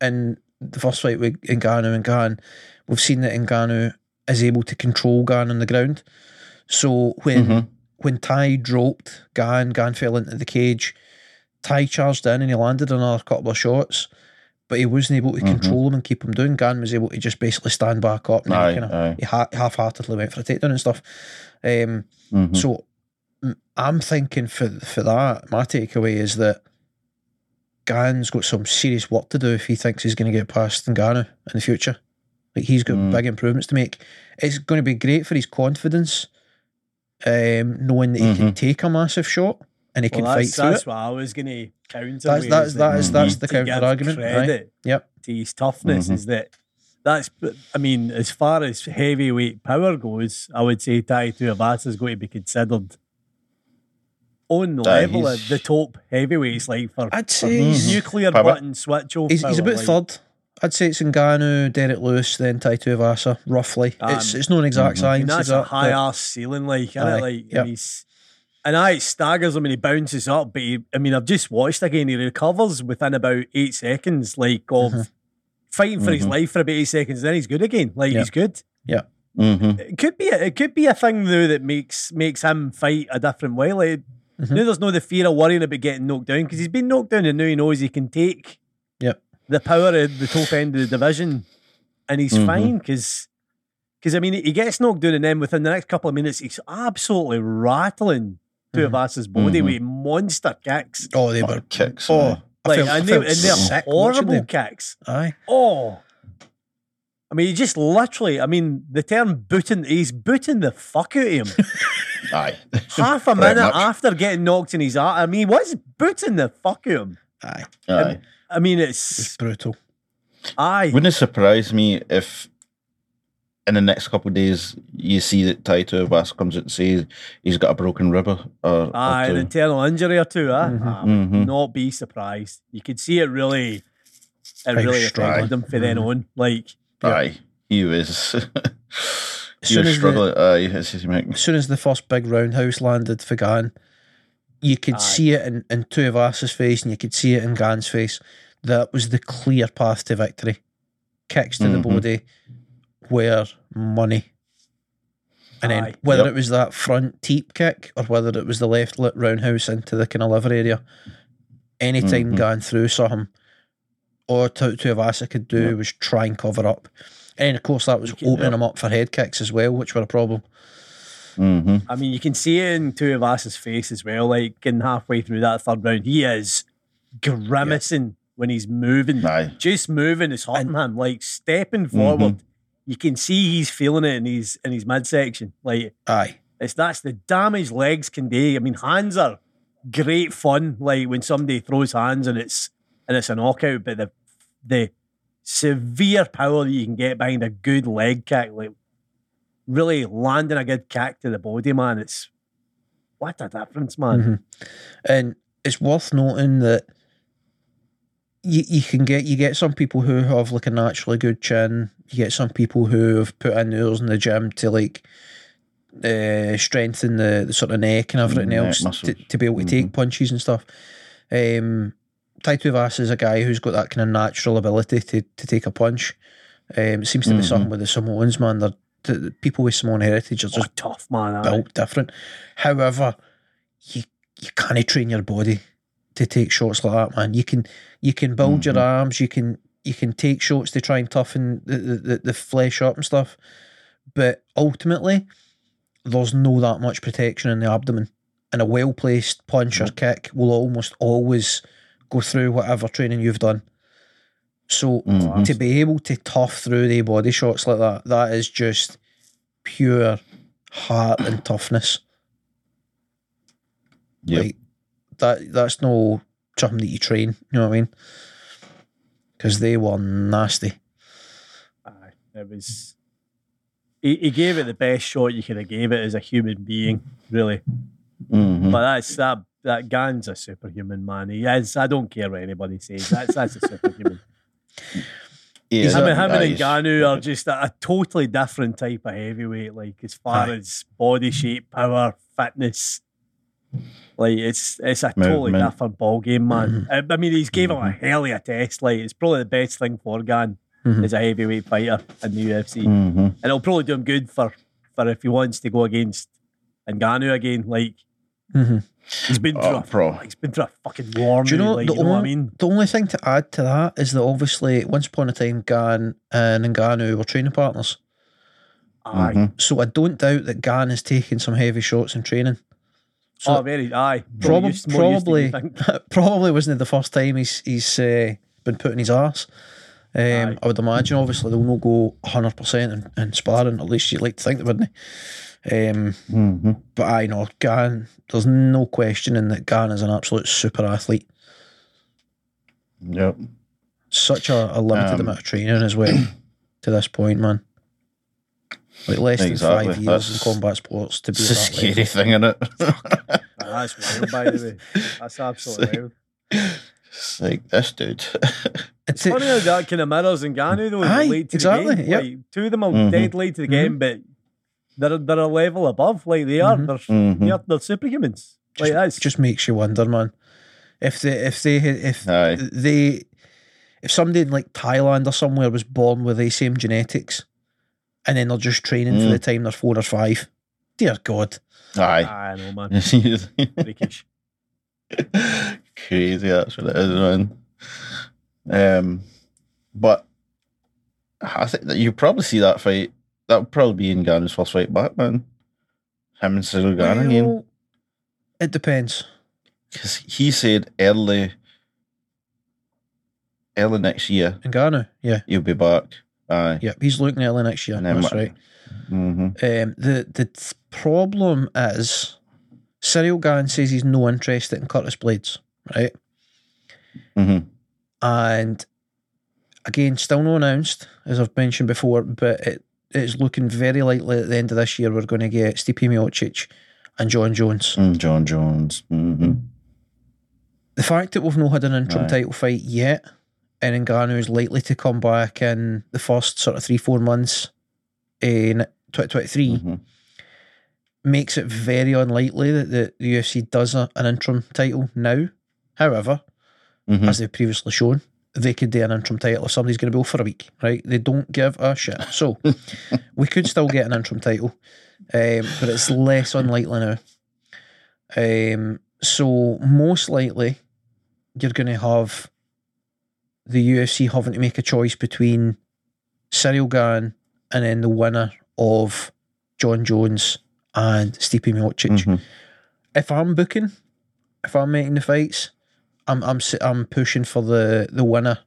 in the first fight with Ngannou and Gane, we've seen that Ngannou is able to control Gane on the ground. So when Mhm. When Ty dropped Gane, Gane fell into the cage. Ty charged in and he landed another couple of shots, but he wasn't able to Mhm. control him and keep him down. Gane was able to just basically stand back up and Aye, kind of aye. he ha- half-heartedly went for a takedown and stuff. Um, Mhm. so I'm thinking for for that, my takeaway is that Gane's got some serious work to do if he thinks he's going to get past Ngannou in the future. Like he's got Mm. big improvements to make. It's going to be great for his confidence, um, knowing that he can Mhm. take a massive shot and he Well, can fight that's, through that's it. what I was going to counter. That's with, that's that is that's the counter argument. Right? Yep. to his toughness Mhm. is that that's. I mean, as far as heavyweight power goes, I would say Tai Tuivasa is going to be considered on the Aye, level of the top heavyweights, like for I'd say he's, nuclear Power. button switch off. he's, he's power, about like- third. I'd say it's Ngannou, Derrick Lewis, then Tai Tuivasa, roughly. Um, it's it's not an exact mhm. Science. mean, that's is a high ass ceiling, like, isn't Aye. Like, yep. and he's, and I it staggers him and he bounces up, but he, I mean, I've just watched again. He recovers within about eight seconds, like of Mhm. fighting for his Mhm. life for about eight seconds. Then he's good again. Like Yep. he's good. Mhm. It could be, a, it could be a thing though that makes makes him fight a different way. Like now, there's no the fear of worrying about getting knocked down because he's been knocked down and now he knows he can take Yep. The power of the top end of the division, and he's Mhm. fine because. Because I mean, he gets knocked down, and then within the next couple of minutes, he's absolutely rattling to Mhm. Avasa's body Mhm. with monster kicks. Oh, they were. kicks. Oh, aye. I Like, felt, and, they, and they're sick horrible them. kicks. Aye. Oh, I mean, he just literally. I mean, the term booting. He's booting the fuck out of him. Aye. Half a minute after getting knocked in his art. I mean, he was booting the fuck out of him? Aye. Aye. I mean, It's it's brutal. aye. Wouldn't it surprise me if in the next couple of days you see that Tai Tuivasa comes out and says he's got a broken rib or, or Aye, an internal injury or two. Huh? Mhm. I would Mhm. not be surprised. You could see it really, it was really struggling. affected him for then on. Like, Aye, he was. he soon was as the- struggling. Aye, as. As soon as the first big roundhouse landed for Gane, you could Aye. see it in, in Tuivasa's face and you could see it in Gane's face. That was the clear path to victory. Kicks to the Mhm. body were money. And then Aye. whether Yep. it was that front teep kick or whether it was the left lit roundhouse into the kind of liver area, anytime Mhm. Gane threw something, all Tu- Tuivasa could do Yep. was try and cover up. And of course, that was opening him up for head kicks as well, which were a problem. Hmm I mean, you can see it in Tuivasa's face as well. Like, getting halfway through that third round, he is grimacing when he's moving. Aye. Just moving is hurting him. Like stepping forward, you can see he's feeling it in his in his midsection. Like Aye. it's that's the damage legs can do. I mean, hands are great fun. Like when somebody throws hands and it's and it's a knockout, but the the severe power that you can get behind a good leg kick, like really landing a good kick to the body, man. It's what a difference, man. Mhm. And it's worth noting that you, you can get you get some people who have like a naturally good chin. You get some people who have put in hours in the gym to like uh, strengthen the, the sort of neck and everything Neck else to, muscles. to be able to take punches and stuff. Um, Taito Vas is a guy who's got that kind of natural ability to, to take a punch. Um, it seems to be something with the Samoans, man. They're, the, people with Samoan heritage are Oh, just tough man. built different. However, you you can't train your body to take shots like that, man. You can you can build your mm-hmm. arms, you can you can take shots to try and toughen the, the, the, the flesh up and stuff. But ultimately, there's no that much protection in the abdomen. And a well placed punch or mm-hmm. kick will almost always go through whatever training you've done. So Mhm. to be able to tough through the body shots like that, that is just pure heart and toughness. Yep. Like that that's no something that you train, you know what I mean? Because they were nasty. Aye, it was. He, he gave it the best shot you could have gave it as a human being, really. Mhm. But that's that. That Gane's a superhuman man. He is. I don't care what anybody says. That's that's a superhuman. Yeah, him, and- him and Ngannou are just a, a totally different type of heavyweight. Like as far Aye. as body shape, power, fitness. Like it's it's a totally different ball game, man. I, I mean, he's gave him a hell of a test. Like it's probably the best thing for Gane Mhm. as a heavyweight fighter in the UFC, Mhm. and it'll probably do him good for for if he wants to go against Ngannou again. Like Mhm. He's been through, Oh, a, bro. he's been through a fucking war. Do you know, like, the, you know what I only, mean? the only thing to add to that is that obviously once upon a time Gane and Ngannou were training partners. Aye. Mhm. So I don't doubt that Gane is taking some heavy shots in training. So oh, very aye. prob- used- more used than you probably probably wasn't the first time he's he's uh, been putting his arse. Um, I would imagine, obviously, they'll not go 100% in, in sparring, at least you'd like to think they wouldn't. Um, Mhm. but I know, Gane, there's no questioning that Gane is an absolute super athlete. Yep. Such a, a limited Um, amount of training as well to this point, man. Like less than five years That's- in combat sports to be It's a scary level. thing, isn't it? That's wild, by the way. That's absolutely wild. it's like this dude. It's Funny how that kind of mirrors Ngannou though. Aye, late to exactly, The game. yep. Like, two of them are Mhm. dead late to the Mhm. game, but they're they're a level above. Like they are. Mhm. They're, Mhm. they're they're superhumans. Like just, that's just makes you wonder, man. If they, if they, if Aye. they, if somebody in like Thailand or somewhere was born with the same genetics, and then they're just training for Mm. the time they're four or five, dear God, Aye. I know, man. Freakish. Crazy, that's what it is, man. Um, but I think that you probably see that fight. That would probably be in Ngannou's first fight back, man. Him and Ciryl again. Well, it depends. Because he said early, early next year Ngannou, yeah, he'll be back. Aye. yeah, he's looking early next year. That's right. Mm-hmm. Um, the the th- problem is, Ciryl Gane says he's no interested in Curtis Blaydes, right? Mm-hmm. And again, still no announced, as I've mentioned before, but it it's looking very likely at the end of this year we're going to get Stipe Miocic and Jon Jones. Mm, Jon Jones. Mm-hmm. The fact that we've not had an interim Aye. title fight yet, and Ngannou is likely to come back in the first sort of three four months in 2023 Mm-hmm. makes it very unlikely that the, the UFC does a, an interim title now. However, Mm-hmm. as they've previously shown, they could do an interim title if somebody's going to be off for a week, right? They don't give a shit. So we could still get an interim title, um, but it's less unlikely now. Um, so most likely, you're going to have the UFC having to make a choice between Ciryl Gane and then the winner of Jon Jones and Stipe Miocic Mhm. if I'm booking, if I'm making the fights, I'm I'm I'm pushing for the the winner,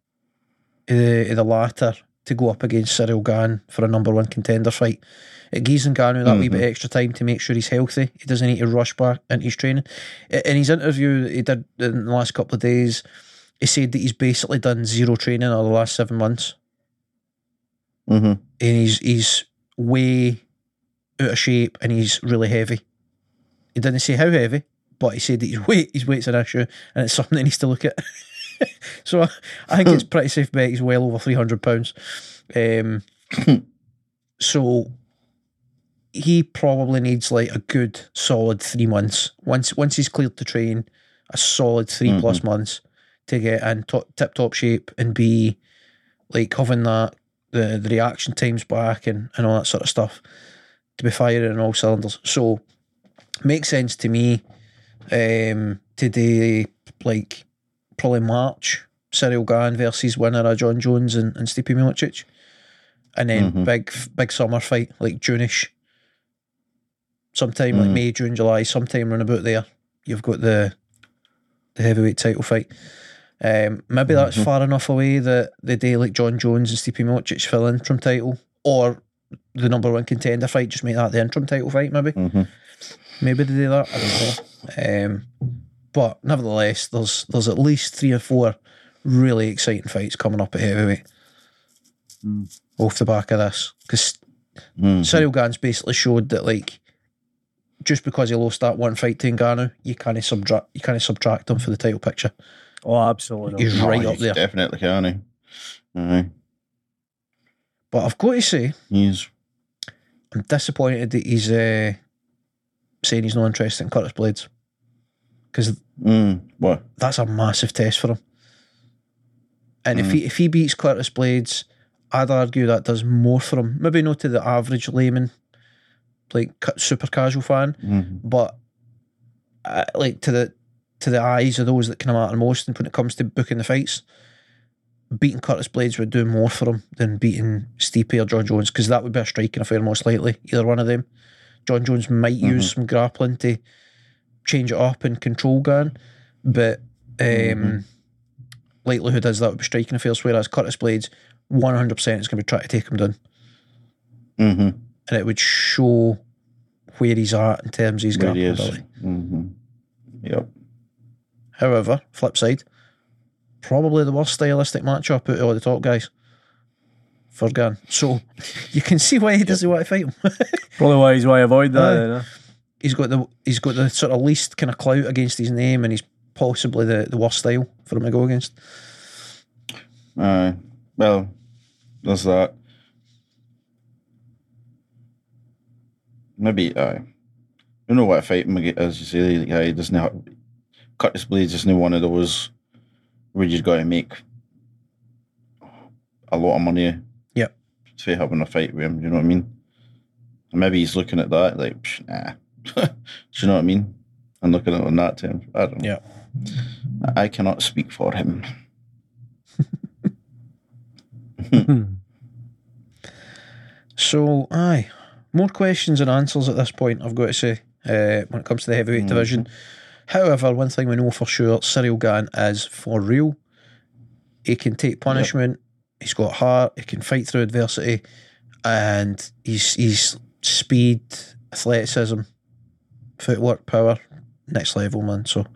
uh, the latter, to go up against Ciryl Gane for a number one contender fight. It gives Ngannou that wee bit extra time to make sure he's healthy. He doesn't need to rush back into his training. In his interview he did in the last couple of days, he said that he's basically done zero training over the last seven months, Mm-hmm. and he's he's way out of shape and he's really heavy. He didn't say how heavy, but he said that his weight his weight's an issue and it's something that he needs to look at. so I, think it's pretty safe bet he's well over three hundred pounds. Um, so he probably needs like a good solid three months. Once once he's cleared to train, a solid 3 plus months to get in top, tip top shape and be like having that the, the reaction times back and, and all that sort of stuff to be firing on all cylinders. So makes sense to me um, to do like probably March Ciryl Gane versus winner of Jon Jones and, and Stipe Miocic. And then Mhm. big big summer fight, like Juneish. Sometime like Mm. May, June, July, sometime around about there. You've got the the heavyweight title fight. Um, maybe that's Mhm. far enough away that the day like Jon Jones and Stipe Miocic fill in from title, or the number one contender fight, just make that the interim title fight. Maybe, Mhm. maybe they do that. I don't know. Um, but nevertheless, there's there's at least three or four really exciting fights coming up at heavyweight Mm. off the back of this because Mhm. Ciryl Gane's basically showed that like just because he lost that one fight to Ngannou, you can't subtract you can't subtract him for the title picture. Oh, absolutely. He's Oh, right up he's there. Definitely can he? Aye. But I've got to say, He's I'm disappointed that he's uh, saying he's not interested in Curtis Blaydes because mm, what? that's a massive test for him. And if Mm. he if he beats Curtis Blaydes, I'd argue that does more for him. Maybe not to the average layman, like super casual fan, Mhm. but uh, like to the to the eyes of those that of matter most. And when it comes to booking the fights, beating Curtis Blaydes would do more for him than beating Stipe or Jon Jones because that would be a striking affair most likely. Either one of them. Jon Jones might use some grappling to change it up and control Gane, but um, Mhm. likelihood is that would be striking affairs. Whereas Curtis Blaydes, one hundred percent is going to be trying to take him down, Mhm. and it would show where he's at in terms of his Where he grappling ability. Mhm. Yep. However, flip side, probably the worst stylistic matchup out of all the top guys for Gane. So you can see why he doesn't want to fight him. Probably why he's why I avoid that. Aye. then, huh? he's got the he's got the sort of least kind of clout against his name, and he's possibly the, the worst style for him to go against. Aye. Well, there's that. Maybe aye. You know what a fight ag- as you say, like, aye, doesn't have Curtis Blaydes isn't one of those where you got to make a lot of money. Yep. For having a fight with him, you know what I mean? And maybe he's looking at that like, "Psh, nah. Do you know what I mean? And looking at it in that terms. I don't know. Yeah. I cannot speak for him. So, aye, more questions and answers at this point. I've got to say, uh, when it comes to the heavyweight Mhm. division. However, one thing we know for sure, Ciryl Gane is for real. He can take punishment. He's got heart. He can fight through adversity, and he's he's speed, athleticism, footwork, power, next level, man. So, um,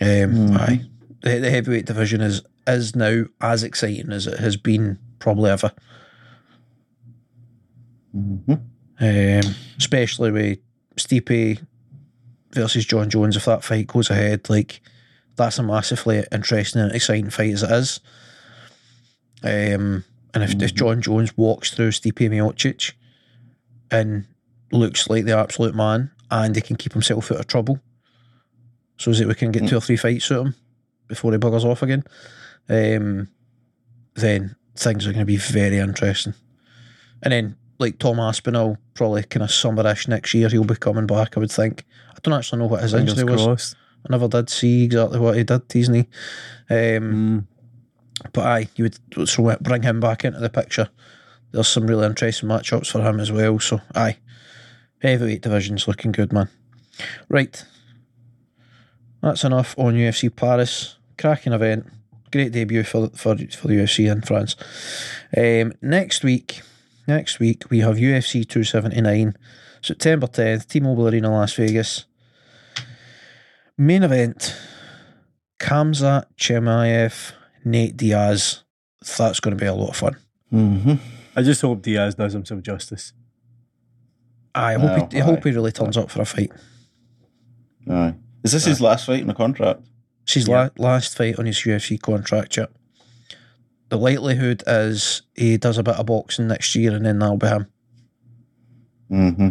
Mhm. aye, the, the heavyweight division is is now as exciting as it has been probably ever. hmm Um, especially with Stipe versus Jon Jones. If that fight goes ahead, like that's a massively interesting and exciting fight as it is. Um, and if, if Mhm. Jon Jones walks through Stipe Miocic and looks like the absolute man, and he can keep himself out of trouble, so that we can get two or three fights of him before he buggers off again, um, then things are going to be very interesting. And then, like Tom Aspinall, probably kind of summerish next year, he'll be coming back, I would think. I don't actually know what his Fingers injury was. I never did see exactly what he did to his knee. Um, Mm. But aye, you would bring him back into the picture. There's some really interesting matchups for him as well. So aye, heavyweight division's looking good, man. Right, that's enough on UFC Paris. Cracking event, great debut for for for the UFC in France. Um, next week, next week we have UFC 279, September 10th, T-Mobile Arena, Las Vegas. Main event: Khamzat Chimaev, Nate Diaz. That's going to be a lot of fun. hmm I just hope Diaz does himself justice. I hope Well, he, I hope he really turns up for a fight. Aye. Is this his last fight in the contract? It's his Yeah. la- last fight on his UFC contract. Yeah. The likelihood is he does a bit of boxing next year, and then that'll be him. Mm-hmm.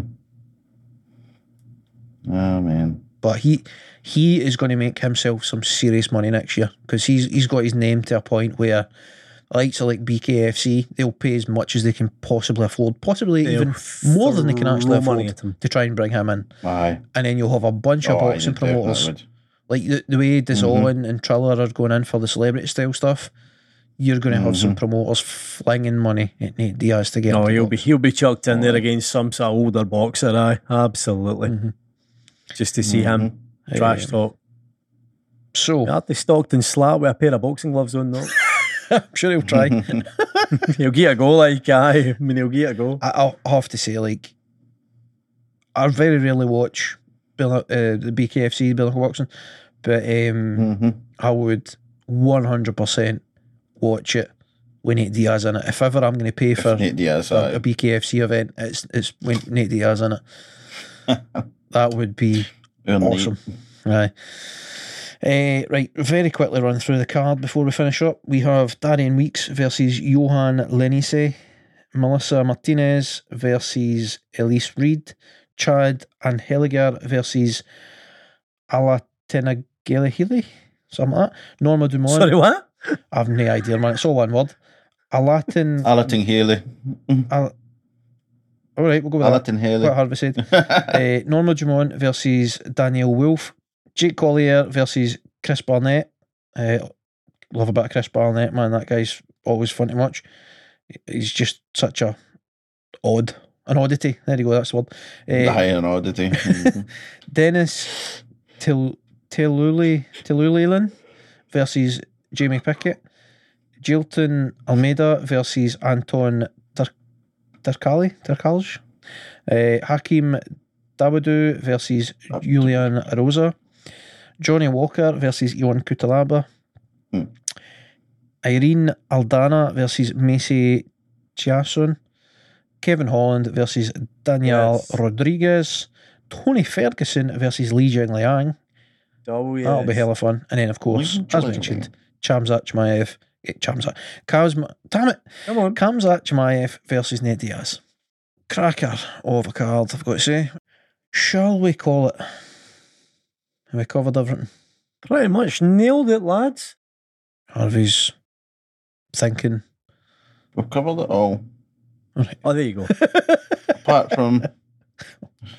Oh man. But he he is going to make himself some serious money next year because he's he's got his name to a point where likes of like BKFC they'll pay as much as they can possibly afford, possibly They'll even more than they can actually throw money afford at to try and bring him in. Aye. And then you'll have a bunch of Oh, aye, boxing promoters like the, the way DAZN and Triller are going in for the celebrity style stuff. You're going to have some promoters flinging money at Nate Diaz to get. No, him to he'll box. be he'll be chucked in there against some sort of older boxer. Aye, absolutely. Mhm. Just to see him trash Um, talk. So Had the Stockton slap with a pair of boxing gloves on though. I'm sure he'll try. he'll get a go like aye. I mean he'll get a go. I, have to say, like, I very rarely watch Bill, uh, the BKFC Billico boxing, but um, Mm-hmm. I would 100% watch it with Nate Diaz in it. If ever I'm going to pay for Nate Diaz. a, a BKFC event, it's it's when Nate Diaz in it. that would be Earn awesome. Right. Uh, right, very quickly run through the card before we finish up. We have Darian Weeks versus Yohan Lainesse, Melissa Martinez versus Elise Reed, Chad Anheliger versus Alatenagilihili, something like that. Norma Dumont. Sorry, what? I've no idea, man. It's all one word. Alatin. Alatin Haley. Al- all right, we'll go with that. Alatin Haley. Quite hard to say. uh, Norma Dumont versus Danyelle Wolf. Jake Collier versus Chris Barnett. Uh, love a bit of Chris Barnett, man. That guy's always fun to watch. He's just such a odd, an oddity. There you go. That's the word. Uh, High and oddity. Mhm. Dennis Til Tiluli Tilulilan versus Jamie Pickett. Jailton Almeida versus Anton Tur- Turkali Turkalj. Uh, Hakeem Dawodu versus Julian Erosa. Johnny Walker versus Ion Cuțelaba. Hmm. Irene Aldana versus Macy Chiasson. Kevin Holland versus Daniel Yes. Rodriguez. Tony Ferguson versus Li Jingliang. Oh yeah. That'll be hella fun. And then, of course, Li as Jingliang. mentioned, Khamzat Chimaev. Khamzat. Kazma, damn it. Come on. Khamzat Chimaev versus Nate Diaz. Cracker of a card, I've got to say. Shall we call it? Have we covered everything? Pretty much nailed it, lads. Harvey's thinking. We've covered it all. Oh, there you go. Apart from.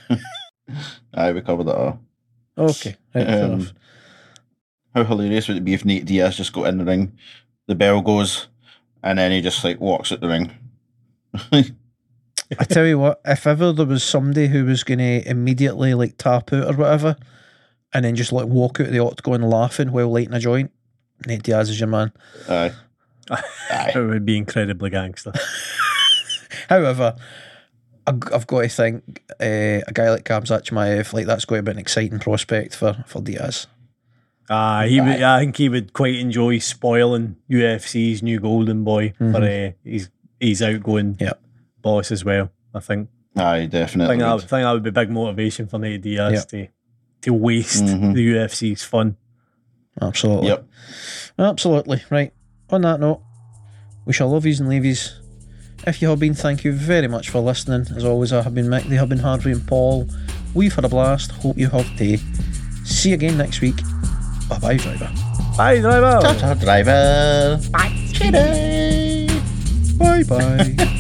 Aye, we covered it all. Okay, right, fair Um, enough. How hilarious would it be if Nate Diaz just got in the ring, the bell goes, and then he just like walks at the ring? I tell you what, if ever there was somebody who was going to immediately like tap out or whatever, and then just like walk out of the octagon laughing while lighting a joint, Nate Diaz is your man. Aye. Aye. It would be incredibly gangster. However, I- I've got to think uh, a guy like Khamzat Chimaev, like that's going to be an exciting prospect for for Diaz. Ah, he would. I think he would quite enjoy spoiling UFC's new golden boy for uh, his his outgoing Yep. boss as well. I think. Aye, I definitely. think, that, I would. think that would be big motivation for Nate Diaz Yep. to to waste Mhm. the UFC's fun. Absolutely. Yep. Absolutely. Right. On that note, we shall love yous and leave yous. If you have been, thank you very much for listening. As always, I have been Mick, they have been Harvey and Paul. We've had a blast. Hope you have too. See you again next week. Bye bye, driver. Bye, driver. Ta-ta, driver. Bye bye.